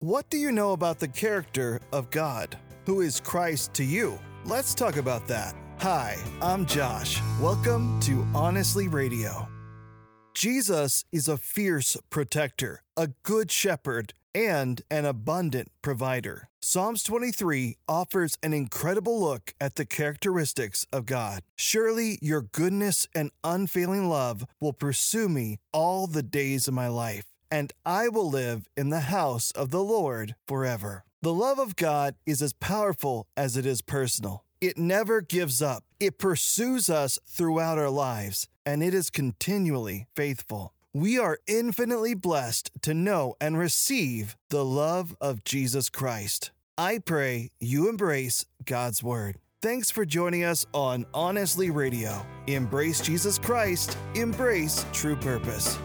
What do you know about the character of God? Who is Christ to you? Let's talk about that. Hi, I'm Josh. Welcome to Honestly Radio. Jesus is a fierce protector, a good shepherd, and an abundant provider. Psalms 23 offers an incredible look at the characteristics of God. Surely your goodness and unfailing love will pursue me all the days of my life and I will live in the house of the Lord forever. The love of God is as powerful as it is personal. It never gives up, it pursues us throughout our lives, and it is continually faithful. We are infinitely blessed to know and receive the love of Jesus Christ. I pray you embrace God's Word. Thanks for joining us on Honestly Radio. Embrace Jesus Christ, embrace true purpose.